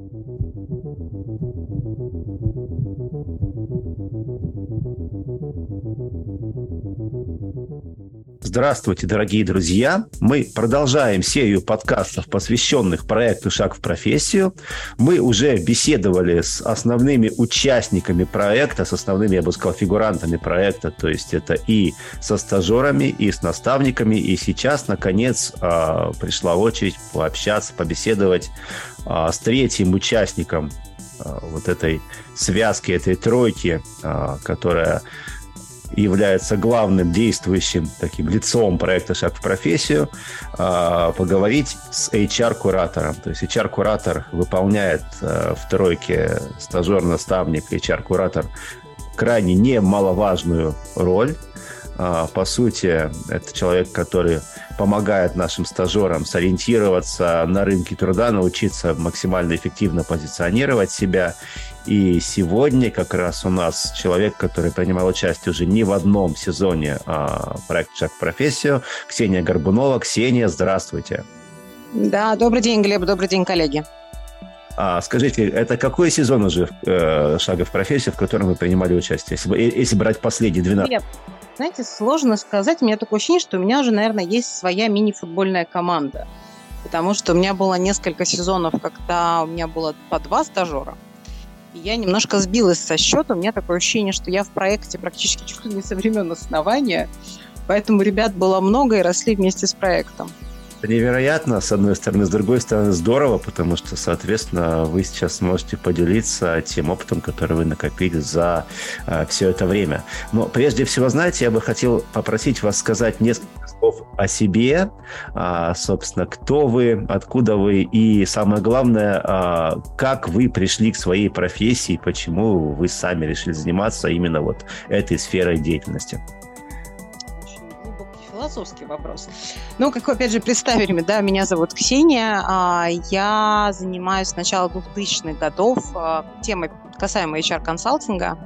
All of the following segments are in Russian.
Thank you. Здравствуйте, дорогие друзья! Мы продолжаем серию подкастов, посвященных проекту «Шаг в профессию». Мы уже беседовали с основными участниками проекта, с основными, я бы сказал, фигурантами проекта, то есть это и со стажерами, и с наставниками, и сейчас, наконец, а, пришла очередь пообщаться, побеседовать а, с третьим участником а, вот этой связки, этой тройки, которая является главным действующим таким лицом проекта «Шаг в профессию», а, поговорить с HR-куратором. То есть HR-куратор выполняет э, в тройке стажер-наставник, HR-куратор крайне немаловажную роль. А, по сути, это человек, который помогает нашим стажерам сориентироваться на рынке труда, научиться максимально эффективно позиционировать себя и сегодня как раз у нас человек, который принимал участие уже не в одном сезоне а, проекта «Шаг в профессию», Ксения Горбунова. Ксения, здравствуйте. Да, добрый день, Глеб, добрый день, коллеги. А, скажите, это какой сезон уже э, «Шага в профессию», в котором вы принимали участие, если, если брать последние 12? Глеб, знаете, сложно сказать. У меня такое ощущение, что у меня уже, наверное, есть своя мини-футбольная команда. Потому что у меня было несколько сезонов, когда у меня было по два стажера – я немножко сбилась со счета. У меня такое ощущение, что я в проекте практически чуть ли не со времен основания. Поэтому ребят было много и росли вместе с проектом. Невероятно, с одной стороны. С другой стороны, здорово, потому что, соответственно, вы сейчас можете поделиться тем опытом, который вы накопили за э, все это время. Но прежде всего, знаете, я бы хотел попросить вас сказать несколько слов о себе, а, собственно, кто вы, откуда вы и, самое главное, а, как вы пришли к своей профессии, почему вы сами решили заниматься именно вот этой сферой деятельности философский вопрос. Ну, как опять же, представили, да, меня зовут Ксения, а, я занимаюсь с начала 2000-х годов а, темой касаемой HR-консалтинга.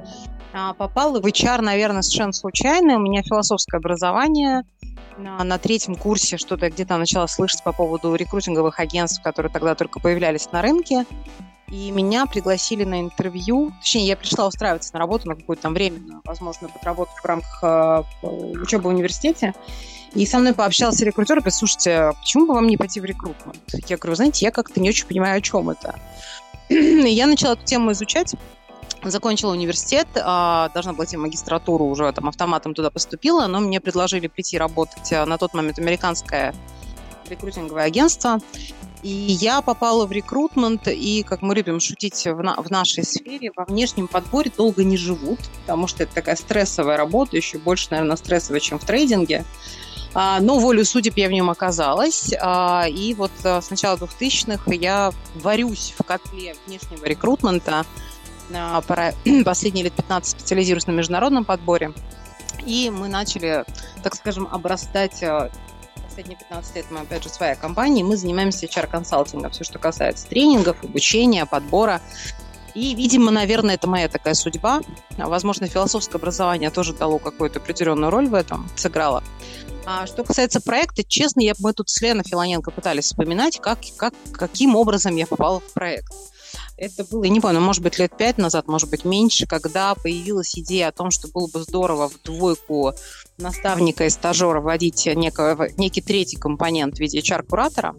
А, попала в HR, наверное, совершенно случайно. У меня философское образование. На третьем курсе что-то где-то начала слышать по поводу рекрутинговых агентств, которые тогда только появлялись на рынке. И меня пригласили на интервью. Точнее, я пришла устраиваться на работу на какое-то там время, возможно, подработку в рамках э, учебы в университете. И со мной пообщался рекрутер говорит, слушайте, почему бы вам не пойти в рекрутмент? Я говорю, знаете, я как-то не очень понимаю, о чем это. И я начала эту тему изучать, закончила университет, а, должна была идти магистратуру, уже там автоматом туда поступила, но мне предложили прийти работать а, на тот момент американское рекрутинговое агентство. И я попала в рекрутмент, и, как мы любим шутить в, на, в нашей сфере, во внешнем подборе долго не живут, потому что это такая стрессовая работа, еще больше, наверное, стрессовая, чем в трейдинге. А, но волю судеб я в нем оказалась. А, и вот а, с начала 2000-х я варюсь в котле внешнего рекрутмента. Последние лет 15 специализируюсь на международном подборе. И мы начали, так скажем, обрастать последние 15 лет мы, опять же, своя компания, и мы занимаемся HR-консалтингом, все, что касается тренингов, обучения, подбора. И, видимо, наверное, это моя такая судьба. Возможно, философское образование тоже дало какую-то определенную роль в этом, сыграло. А что касается проекта, честно, я, мы тут с Леной Филоненко пытались вспоминать, как, как, каким образом я попала в проект. Это было, не помню, может быть, лет пять назад, может быть, меньше, когда появилась идея о том, что было бы здорово в двойку наставника и стажера вводить некого, некий третий компонент в виде HR-куратора.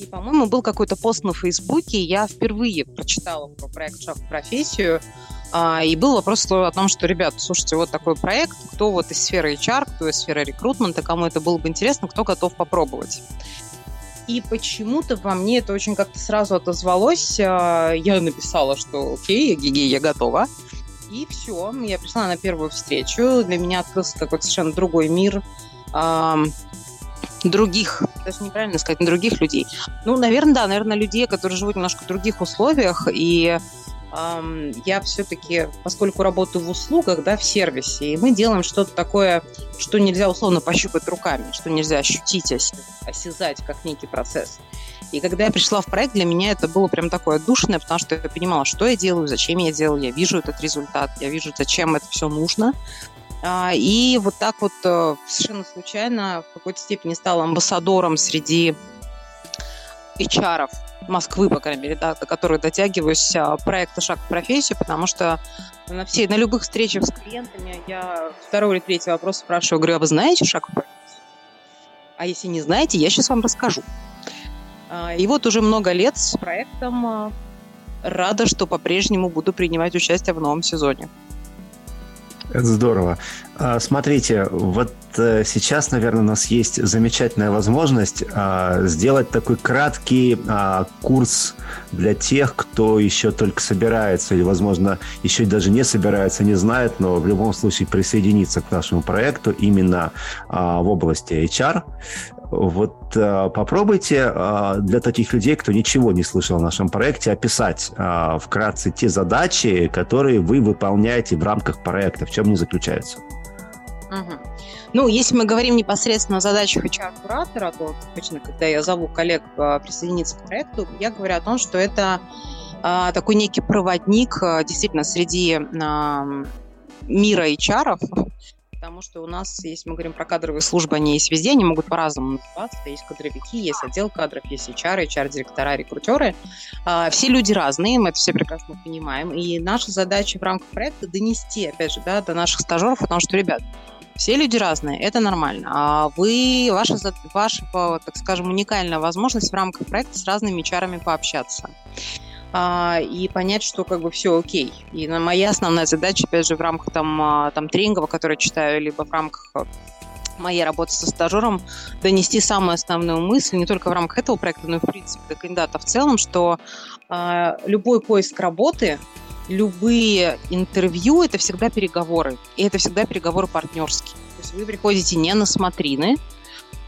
И, по-моему, был какой-то пост на Фейсбуке, я впервые прочитала про проект «Шаг в профессию», а, и был вопрос о том, что, ребят, слушайте, вот такой проект, кто вот из сферы HR, кто из сферы рекрутмента, кому это было бы интересно, кто готов попробовать. И почему-то во мне это очень как-то сразу отозвалось. А, я написала, что окей, гигей, я готова. И все, я пришла на первую встречу. Для меня открылся какой-то совершенно другой мир других, даже неправильно сказать, других людей. Ну, наверное, да, наверное, людей, которые живут немножко в других условиях, и я все-таки, поскольку работаю в услугах, да, в сервисе, и мы делаем что-то такое, что нельзя условно пощупать руками, что нельзя ощутить, осязать как некий процесс. И когда я пришла в проект, для меня это было прям такое душное, потому что я понимала, что я делаю, зачем я делаю, я вижу этот результат, я вижу, зачем это все нужно. А, и вот так вот э, совершенно случайно в какой-то степени стала амбассадором среди HR Москвы, по крайней мере, да, до которой дотягиваюсь, а, проекта «Шаг в профессию», потому что на, все, на любых встречах с клиентами я второй или третий вопрос спрашиваю, говорю, а вы знаете «Шаг в профессию»? А если не знаете, я сейчас вам расскажу. А, и вот уже много лет с проектом а, рада, что по-прежнему буду принимать участие в новом сезоне. Это здорово. А, смотрите, вот э, сейчас, наверное, у нас есть замечательная возможность а, сделать такой краткий а, курс для тех, кто еще только собирается или, возможно, еще даже не собирается, не знает, но в любом случае присоединиться к нашему проекту именно в области HR. Вот э, попробуйте э, для таких людей, кто ничего не слышал о нашем проекте, описать э, вкратце те задачи, которые вы выполняете в рамках проекта, в чем они заключаются. Угу. Ну, если мы говорим непосредственно о задачах HR-куратора, то обычно, когда я зову коллег присоединиться к проекту, я говорю о том, что это такой некий проводник действительно среди мира HR, потому что у нас, если мы говорим про кадровые службы, они есть везде, они могут по-разному называться. Есть кадровики, есть отдел кадров, есть HR, HR-директора, рекрутеры. А, все люди разные, мы это все прекрасно понимаем. И наша задача в рамках проекта донести, опять же, да, до наших стажеров о том, что, ребят, все люди разные, это нормально. А вы, ваша, ваша, так скажем, уникальная возможность в рамках проекта с разными HR пообщаться а, и понять, что как бы все окей. И моя основная задача, опять же, в рамках там, а, там тренингов, которые читаю, либо в рамках а, моей работы со стажером донести самую основную мысль не только в рамках этого проекта, но и в принципе до кандидата в целом, что э, любой поиск работы, любые интервью это всегда переговоры, и это всегда переговоры партнерские. То есть вы приходите не на смотрины,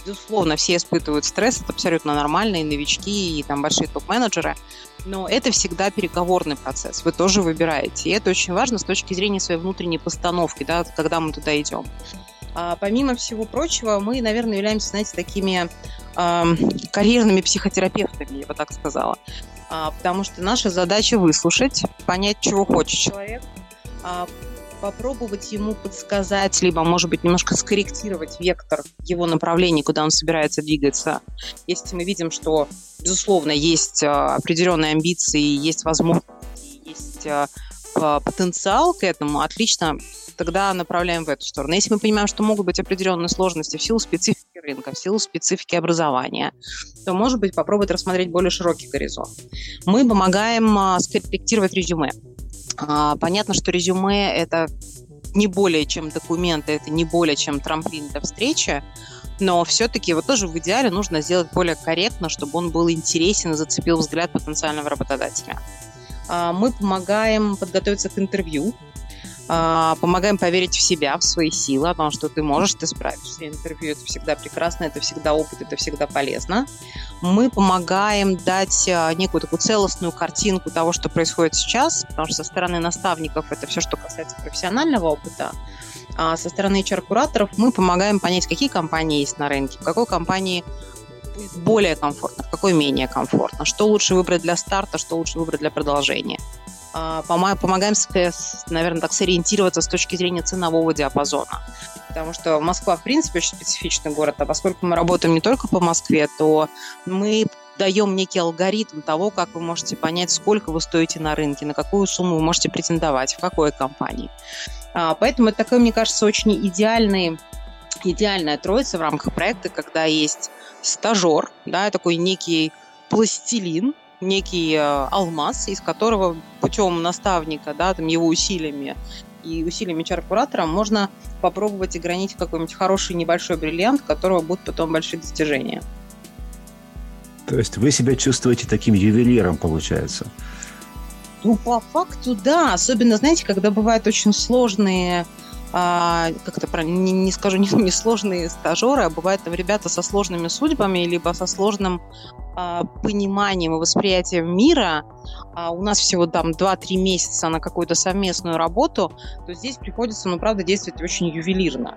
безусловно, все испытывают стресс, это абсолютно нормально, и новички, и там большие топ-менеджеры, но это всегда переговорный процесс. Вы тоже выбираете. И это очень важно с точки зрения своей внутренней постановки, да, когда мы туда идем. А, помимо всего прочего, мы, наверное, являемся, знаете, такими э, карьерными психотерапевтами, я бы так сказала. А, потому что наша задача выслушать, понять, чего хочет человек, а, попробовать ему подсказать, либо, может быть, немножко скорректировать вектор его направления, куда он собирается двигаться. Если мы видим, что, безусловно, есть а, определенные амбиции, есть возможности, есть а, потенциал к этому, отлично, тогда направляем в эту сторону. Если мы понимаем, что могут быть определенные сложности в силу специфики рынка, в силу специфики образования, то, может быть, попробовать рассмотреть более широкий горизонт. Мы помогаем а, скорректировать резюме. А, понятно, что резюме – это не более чем документы, это не более чем трамплин для встречи, но все-таки вот тоже в идеале нужно сделать более корректно, чтобы он был интересен и зацепил взгляд потенциального работодателя. А, мы помогаем подготовиться к интервью, помогаем поверить в себя, в свои силы, о том, что ты можешь, ты справишься. Интервью – это всегда прекрасно, это всегда опыт, это всегда полезно. Мы помогаем дать а, некую такую целостную картинку того, что происходит сейчас, потому что со стороны наставников это все, что касается профессионального опыта, а со стороны HR-кураторов мы помогаем понять, какие компании есть на рынке, в какой компании более комфортно, в какой менее комфортно, что лучше выбрать для старта, что лучше выбрать для продолжения. А, помогаем, наверное, так сориентироваться с точки зрения ценового диапазона. Потому что Москва, в принципе, очень специфичный город, а поскольку мы работаем не только по Москве, то мы даем некий алгоритм того, как вы можете понять, сколько вы стоите на рынке, на какую сумму вы можете претендовать, в какой компании. А, поэтому это такой, мне кажется, очень идеальный, идеальная троица в рамках проекта, когда есть стажер, да, такой некий пластилин, некий э, алмаз, из которого путем наставника, да, там его усилиями и усилиями HR-куратора можно попробовать и гранить какой-нибудь хороший небольшой бриллиант, у которого будут потом большие достижения. То есть вы себя чувствуете таким ювелиром, получается? Ну, по факту, да. Особенно, знаете, когда бывают очень сложные как это правильно, не, не скажу, не, не сложные стажеры, а бывают там ребята со сложными судьбами, либо со сложным а, пониманием и восприятием мира, а у нас всего там 2-3 месяца на какую-то совместную работу, то здесь приходится, ну, правда, действовать очень ювелирно.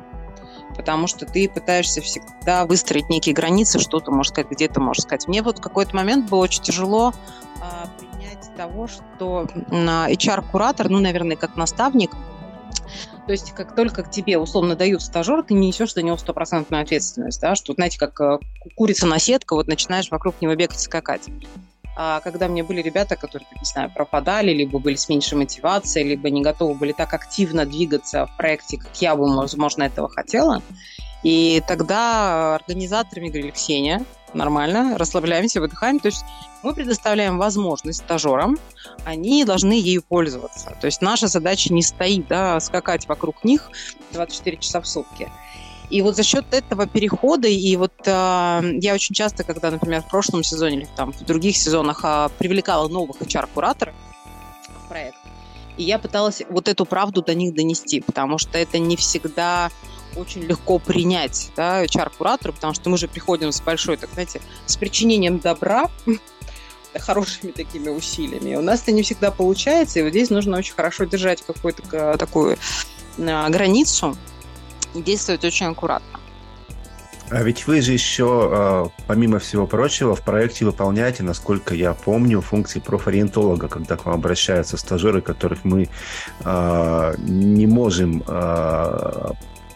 Потому что ты пытаешься всегда выстроить некие границы, что-то, можешь сказать, где-то можешь сказать. Мне вот в какой-то момент было очень тяжело а, принять того, что HR-куратор, ну, наверное, как наставник, То есть, как только к тебе условно дают стажер, ты не несешь за него стопроцентную ответственность, да, что, знаете, как э, курица на сетка, вот начинаешь вокруг него бегать и скакать. А когда мне были ребята, которые, не знаю, пропадали, либо были с меньшей мотивацией, либо не готовы были так активно двигаться в проекте, как я бы, возможно, этого хотела, и тогда организаторами говорили, Ксения, нормально, расслабляемся, выдыхаем. То есть мы предоставляем возможность стажерам, они должны ею пользоваться. То есть наша задача не стоит, да, скакать вокруг них 24 часа в сутки. И вот за счет этого перехода, и вот э, я очень часто, когда, например, в прошлом сезоне или там в других сезонах э, привлекала новых HR-кураторов в проект, и я пыталась вот эту правду до них донести, потому что это не всегда очень легко принять, да, HR-куратору, потому что мы же приходим с большой, так знаете, с причинением добра, хорошими такими усилиями. У нас это не всегда получается, и вот здесь нужно очень хорошо держать какую-то такую а, границу и действовать очень аккуратно. А ведь вы же еще, а, помимо всего прочего, в проекте выполняете, насколько я помню, функции профориентолога, когда к вам обращаются стажеры, которых мы а, не можем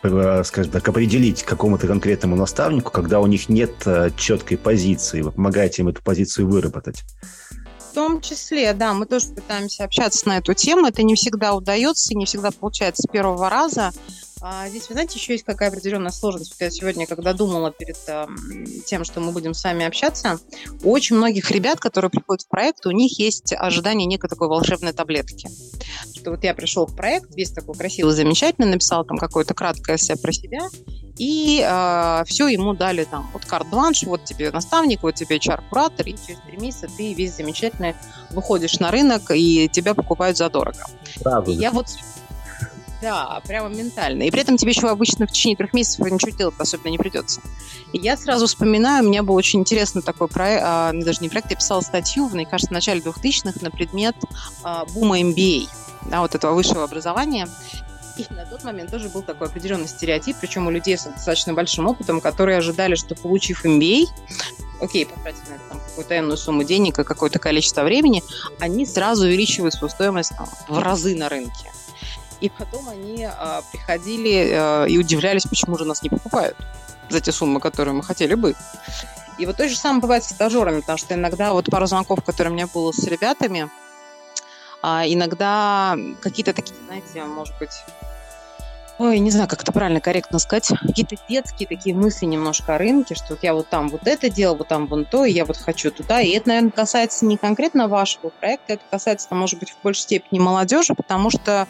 скажем так, определить какому-то конкретному наставнику, когда у них нет э, четкой позиции. Вы помогаете им эту позицию выработать. В том числе, да, мы тоже пытаемся общаться на эту тему. Это не всегда удается, не всегда получается с первого раза. А здесь, вы знаете, еще есть какая определенная сложность. Вот я сегодня, когда думала перед э, тем, что мы будем с вами общаться, у очень многих ребят, которые приходят в проект, у них есть ожидание некой такой волшебной таблетки. Что вот я пришел в проект, весь такой красивый, замечательный, написал там какое-то краткое эссе про себя, и э, все ему дали там, вот карт-бланш, вот тебе наставник, вот тебе HR-куратор, и через три месяца ты весь замечательный выходишь на рынок, и тебя покупают задорого. Правда. Я вот да, прямо ментально. И при этом тебе еще обычно в течение трех месяцев ничего делать особенно не придется. И я сразу вспоминаю, у меня был очень интересный такой проект, а, даже не проект, я писала статью, мне кажется, в начале 2000-х на предмет а, бума MBA, да, вот этого высшего образования. И на тот момент тоже был такой определенный стереотип, причем у людей с достаточно большим опытом, которые ожидали, что получив MBA, окей, потратив на это какую-то энную сумму денег и какое-то количество времени, они сразу увеличивают свою стоимость там, в разы на рынке. И потом они а, приходили а, и удивлялись, почему же нас не покупают за те суммы, которые мы хотели бы. И вот то же самое бывает с стажерами, потому что иногда вот пару звонков, которые у меня было с ребятами, а, иногда какие-то такие, знаете, может быть, ой, не знаю, как это правильно, корректно сказать, какие-то детские такие мысли немножко о рынке, что вот я вот там вот это делал, вот там вон то, и я вот хочу туда. И это, наверное, касается не конкретно вашего проекта, это касается, может быть, в большей степени молодежи, потому что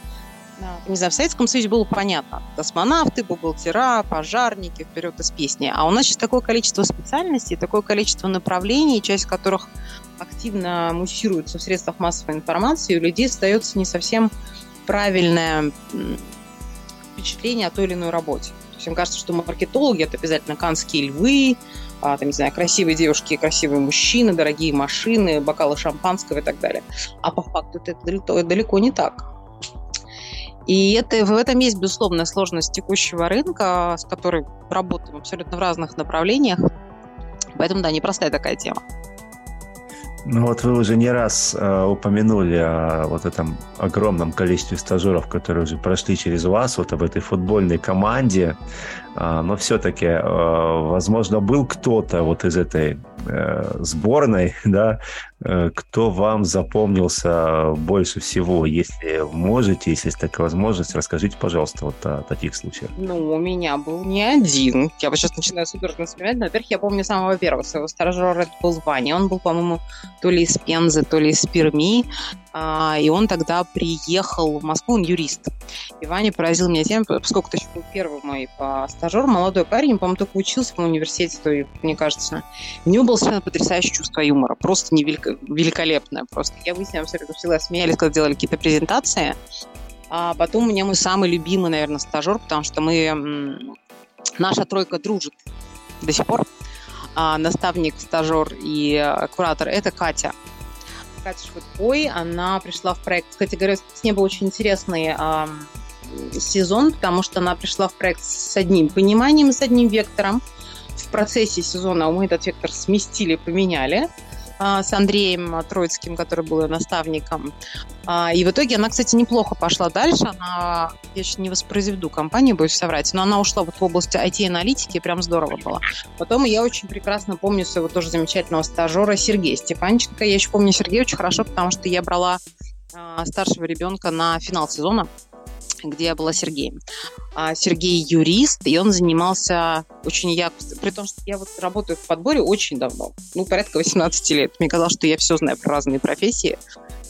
не знаю, в Советском Союзе было понятно. Космонавты, бухгалтера, пожарники, вперед из песни. А у нас сейчас такое количество специальностей, такое количество направлений, часть которых активно муссируются в средствах массовой информации, у людей остается не совсем правильное впечатление о той или иной работе. То есть им кажется, что маркетологи – это обязательно канские львы, а, там, не знаю, красивые девушки, красивые мужчины, дорогие машины, бокалы шампанского и так далее. А по факту это далеко не так. И это, в этом есть, безусловно, сложность текущего рынка, с которой работаем абсолютно в разных направлениях. Поэтому, да, непростая такая тема. Ну вот вы уже не раз э, упомянули о вот этом огромном количестве стажеров, которые уже прошли через вас, вот об этой футбольной команде. Э, но все-таки, э, возможно, был кто-то вот из этой э, сборной, да, кто вам запомнился больше всего? Если можете, если есть такая возможность, расскажите, пожалуйста, вот о таких случаях. Ну, у меня был не один. Я вот сейчас начинаю судорожно вспоминать. Во-первых, я помню самого первого своего стажера, это был Ваня. Он был, по-моему, то ли из Пензы, то ли из Перми. А, и он тогда приехал в Москву, он юрист. И Ваня поразил меня тем, поскольку это еще был первый мой стажер, молодой парень, по-моему, только учился в университете, то, мне кажется. У него было совершенно потрясающее чувство юмора, просто невелико, великолепное. Просто я выяснила, все всегда смеялись, когда делали какие-то презентации. А потом у меня мой самый любимый, наверное, стажер, потому что мы... Наша тройка дружит до сих пор. А наставник, стажер и э, куратор – это Катя. Катя Швыдкой, она пришла в проект. Кстати говоря, с ней был очень интересный э, сезон, потому что она пришла в проект с одним пониманием, с одним вектором. В процессе сезона мы этот вектор сместили, поменяли. А, с Андреем Троицким, который был ее наставником. А, и в итоге она, кстати, неплохо пошла дальше. Она, я сейчас не воспроизведу компанию, боюсь соврать, но она ушла вот в области IT-аналитики, прям здорово было. Потом я очень прекрасно помню своего тоже замечательного стажера Сергея Степанченко. Я еще помню Сергея очень хорошо, потому что я брала старшего ребенка на финал сезона где я была Сергеем. А Сергей юрист, и он занимался очень я, при том, что я вот работаю в подборе очень давно, ну, порядка 18 лет. Мне казалось, что я все знаю про разные профессии.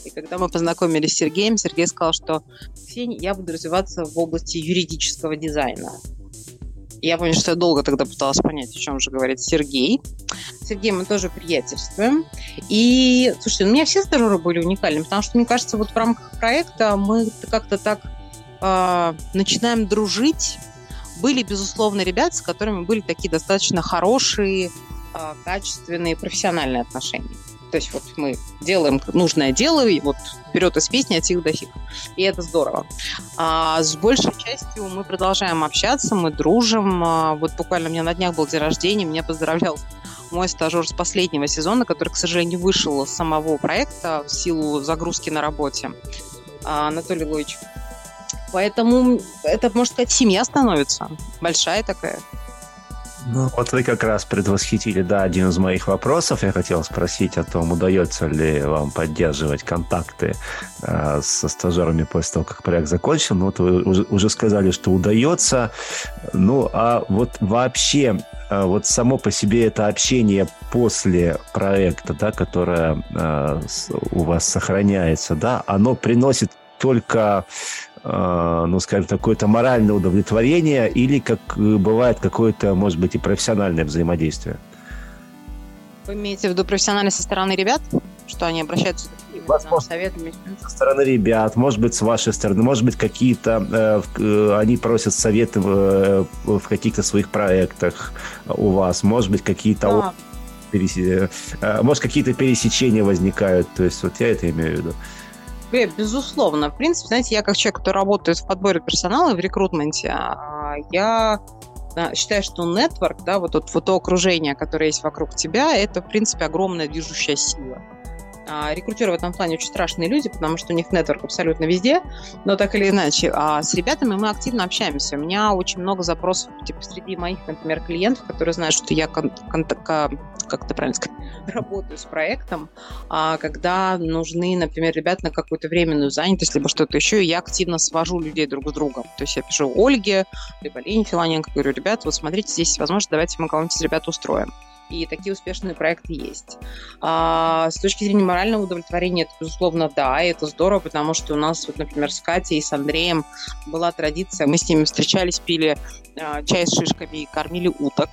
И когда мы познакомились с Сергеем, Сергей сказал, что Ксения, я буду развиваться в области юридического дизайна. Я помню, что я долго тогда пыталась понять, о чем же говорит Сергей. Сергей мы тоже приятельствуем. И, слушайте, у меня все стажеры были уникальны, потому что, мне кажется, вот в рамках проекта мы как-то так э, начинаем дружить, были, безусловно, ребята, с которыми были такие достаточно хорошие, э, качественные, профессиональные отношения. То есть вот мы делаем нужное дело, и вот вперед из песни от сих до сих. И это здорово. А с большей частью мы продолжаем общаться, мы дружим. А, вот буквально у меня на днях был день рождения, меня поздравлял мой стажер с последнего сезона, который, к сожалению, вышел с самого проекта в силу загрузки на работе. А, Анатолий Лович Поэтому это, можно сказать, семья становится. Большая такая. Ну, вот вы как раз предвосхитили, да, один из моих вопросов. Я хотел спросить о том, удается ли вам поддерживать контакты э, со стажерами после того, как проект закончен. Ну, вот вы уже, уже сказали, что удается. Ну, а вот вообще, э, вот само по себе это общение после проекта, да, которое э, у вас сохраняется, да, оно приносит только ну, скажем, какое-то моральное удовлетворение или, как э, бывает, какое-то, может быть, и профессиональное взаимодействие? Вы имеете в виду профессионально со стороны ребят? Что они обращаются Возможно, советами? Со стороны ребят, может быть, с вашей стороны, может быть, какие-то... Э, э, они просят советы в, э, в каких-то своих проектах у вас, может быть, какие-то... А. Перес... Может, какие-то пересечения возникают. То есть, вот я это имею в виду. Безусловно. В принципе, знаете, я как человек, который работает в подборе персонала и в рекрутменте, а, я считаю, что нетворк, да, вот, вот, вот то окружение, которое есть вокруг тебя, это, в принципе, огромная движущая сила. А, рекрутеры в этом плане очень страшные люди, потому что у них нетворк абсолютно везде, но так или иначе. А с ребятами мы активно общаемся. У меня очень много запросов типа, среди моих, например, клиентов, которые знают, что я кон- кон- как это правильно сказать, работаю с проектом, а когда нужны, например, ребята на какую-то временную занятость, либо что-то еще, я активно свожу людей друг с другом. То есть я пишу Ольге, либо Лене Филоненко, говорю, ребята, вот смотрите, здесь есть возможность, давайте мы кого-нибудь из ребят устроим и такие успешные проекты есть. А, с точки зрения морального удовлетворения, это, безусловно, да, и это здорово, потому что у нас, вот, например, с Катей и с Андреем была традиция, мы с ними встречались, пили а, чай с шишками и кормили уток.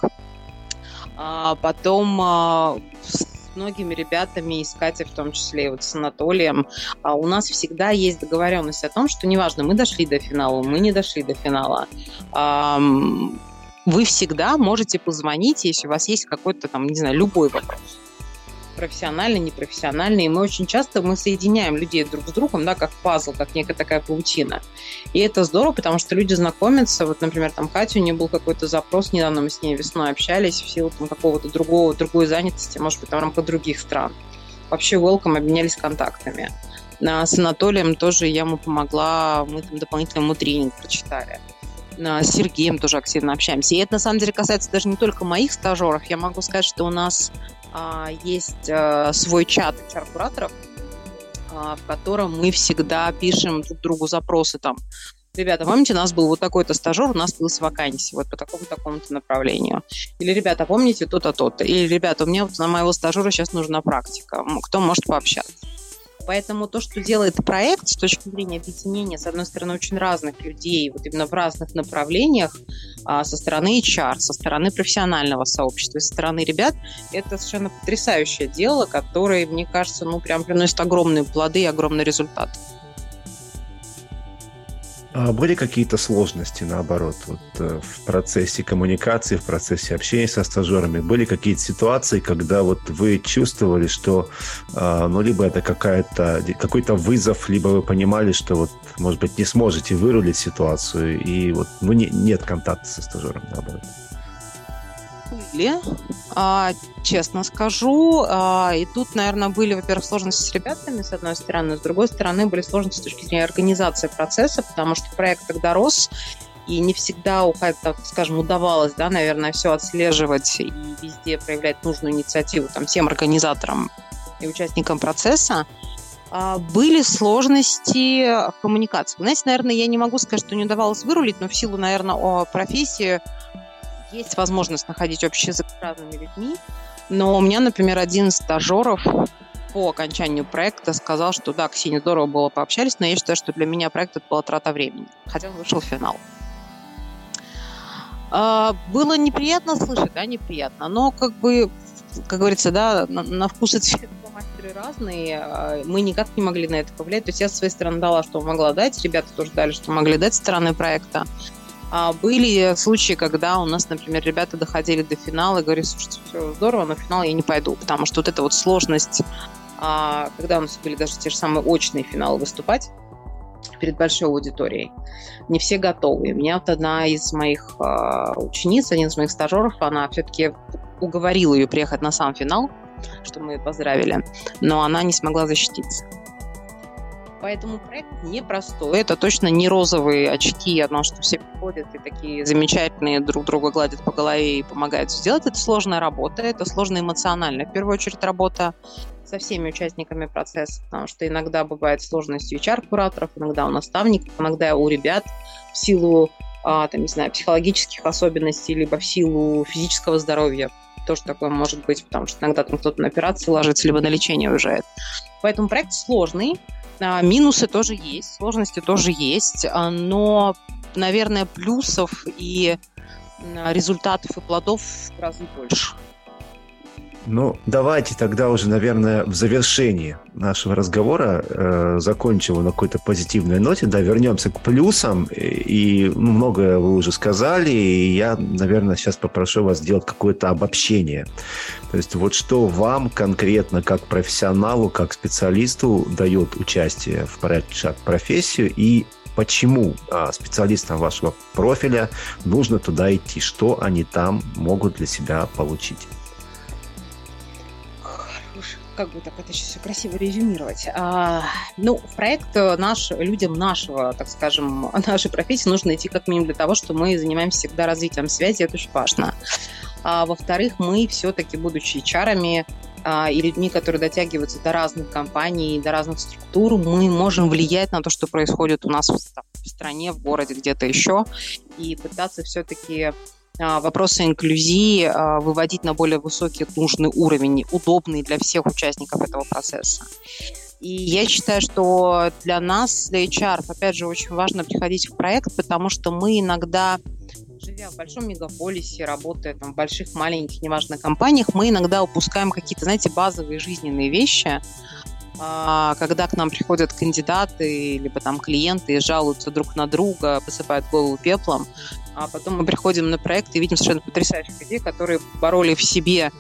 А, потом а, с многими ребятами, из Катей в том числе, вот с Анатолием, а у нас всегда есть договоренность о том, что неважно, мы дошли до финала, мы не дошли до финала. А, вы всегда можете позвонить, если у вас есть какой-то там, не знаю, любой вопрос профессиональный, непрофессиональный. И мы очень часто мы соединяем людей друг с другом, да, как пазл, как некая такая паутина. И это здорово, потому что люди знакомятся. Вот, например, там Катя, у нее был какой-то запрос, недавно мы с ней весной общались в силу там, какого-то другого, другой занятости, может быть, там, рамках других стран. Вообще, welcome, обменялись контактами. А с Анатолием тоже я ему помогла, мы там дополнительно ему тренинг прочитали с Сергеем тоже активно общаемся. И это, на самом деле, касается даже не только моих стажеров. Я могу сказать, что у нас а, есть а, свой чат HR-кураторов, а, в котором мы всегда пишем друг другу запросы там. Ребята, помните, у нас был вот такой-то стажер, у нас появилась вакансия вот по такому-то такому-то направлению. Или, ребята, помните то-то, то-то. Или, ребята, у меня вот на моего стажера сейчас нужна практика. Кто может пообщаться? Поэтому то, что делает проект с точки зрения объединения, с одной стороны, очень разных людей, вот именно в разных направлениях, а, со стороны HR, со стороны профессионального сообщества, со стороны ребят, это совершенно потрясающее дело, которое, мне кажется, ну, прям приносит огромные плоды и огромный результат. А были какие-то сложности, наоборот, вот, э, в процессе коммуникации, в процессе общения со стажерами? Были какие-то ситуации, когда вот вы чувствовали, что а, ну, либо это какая-то, какой-то вызов, либо вы понимали, что вот, может быть, не сможете вырулить ситуацию, и вот ну, не, нет контакта со стажером, наоборот? Были, а, честно скажу. А, и тут, наверное, были, во-первых, сложности с ребятами, с одной стороны, с другой стороны, были сложности с точки зрения организации процесса, потому что проект тогда рос, и не всегда, скажем, удавалось, да, наверное, все отслеживать и везде проявлять нужную инициативу там, всем организаторам и участникам процесса. А, были сложности в коммуникации. Знаете, наверное, я не могу сказать, что не удавалось вырулить, но в силу, наверное, профессии есть возможность находить общий язык с разными людьми. Но у меня, например, один из стажеров по окончанию проекта сказал, что да, Ксения, здорово было пообщались, но я считаю, что для меня проект это была трата времени. Хотя он вышел в финал. А, было неприятно слышать, да, неприятно, но как бы, как говорится, да, на, на вкус и цвет мастеры разные, а, мы никак не могли на это повлиять. То есть я с своей стороны дала, что могла дать, ребята тоже дали, что могли дать стороны проекта. А были случаи, когда у нас, например, ребята доходили до финала и говорили, слушайте, все здорово, но в финал я не пойду, потому что вот эта вот сложность, а, когда у нас были даже те же самые очные финалы выступать, перед большой аудиторией. Не все готовы. У меня вот одна из моих э, учениц, один из моих стажеров, она все-таки уговорила ее приехать на сам финал, что мы ее поздравили, но она не смогла защититься. Поэтому проект непростой. Это точно не розовые очки, одно, что все приходят и такие замечательные друг друга гладят по голове и помогают сделать. Это сложная работа, это сложная эмоциональная, в первую очередь, работа со всеми участниками процесса, потому что иногда бывает сложность у HR-кураторов, иногда у наставников, иногда у ребят в силу а, там, не знаю, психологических особенностей, либо в силу физического здоровья. Тоже такое может быть, потому что иногда там кто-то на операции ложится, либо на лечение уезжает. Поэтому проект сложный, а, минусы тоже есть, сложности тоже есть, а, но, наверное, плюсов и результатов и плодов в разы больше. Ну, давайте тогда уже, наверное, в завершении нашего разговора э, закончим на какой-то позитивной ноте, да, вернемся к плюсам. И ну, многое вы уже сказали, и я, наверное, сейчас попрошу вас сделать какое-то обобщение. То есть вот что вам конкретно, как профессионалу, как специалисту дает участие в проекте «Шаг в профессию» и почему а, специалистам вашего профиля нужно туда идти, что они там могут для себя получить как бы так это сейчас все красиво резюмировать. А, ну, в проект наш, людям нашего, так скажем, нашей профессии нужно идти как минимум для того, что мы занимаемся всегда развитием связи, это очень важно. А, во-вторых, мы все-таки, будучи чарами а, и людьми, которые дотягиваются до разных компаний, до разных структур, мы можем влиять на то, что происходит у нас в, в стране, в городе, где-то еще, и пытаться все-таки вопросы инклюзии а, выводить на более высокий нужный уровень, удобный для всех участников этого процесса. И я считаю, что для нас, для HR, опять же, очень важно приходить в проект, потому что мы иногда, живя в большом мегаполисе, работая там, в больших, маленьких, неважно, компаниях, мы иногда упускаем какие-то, знаете, базовые жизненные вещи, а, когда к нам приходят кандидаты, либо там клиенты и жалуются друг на друга, посыпают голову пеплом, а потом мы приходим на проект и видим совершенно потрясающих людей, которые бороли в себе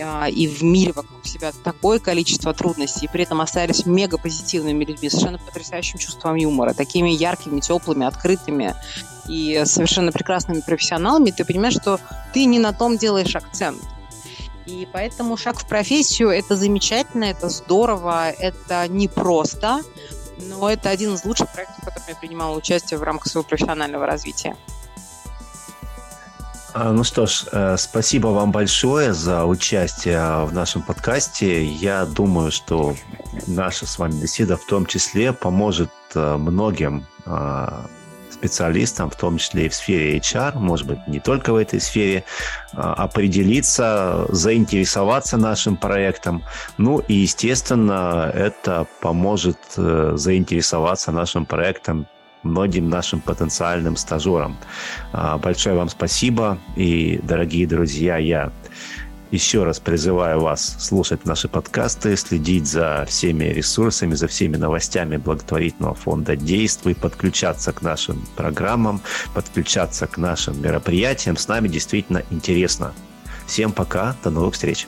а, и в мире вокруг себя такое количество трудностей, и при этом остались мега позитивными людьми, совершенно потрясающим чувством юмора, такими яркими, теплыми, открытыми и совершенно прекрасными профессионалами, ты понимаешь, что ты не на том делаешь акцент. И поэтому шаг в профессию – это замечательно, это здорово, это непросто, но это один из лучших проектов, в котором я принимала участие в рамках своего профессионального развития. А, ну что ж, э, спасибо вам большое за участие в нашем подкасте. Я думаю, что наша с вами беседа в том числе поможет э, многим а, специалистам, в том числе и в сфере HR, может быть, не только в этой сфере, а, определиться, заинтересоваться нашим проектом. Ну и, естественно, это поможет э, заинтересоваться нашим проектом многим нашим потенциальным стажерам. А, большое вам спасибо. И, дорогие друзья, я еще раз призываю вас слушать наши подкасты, следить за всеми ресурсами, за всеми новостями благотворительного фонда «Действуй», подключаться к нашим программам, подключаться к нашим мероприятиям. С нами действительно интересно. Всем пока, до новых встреч.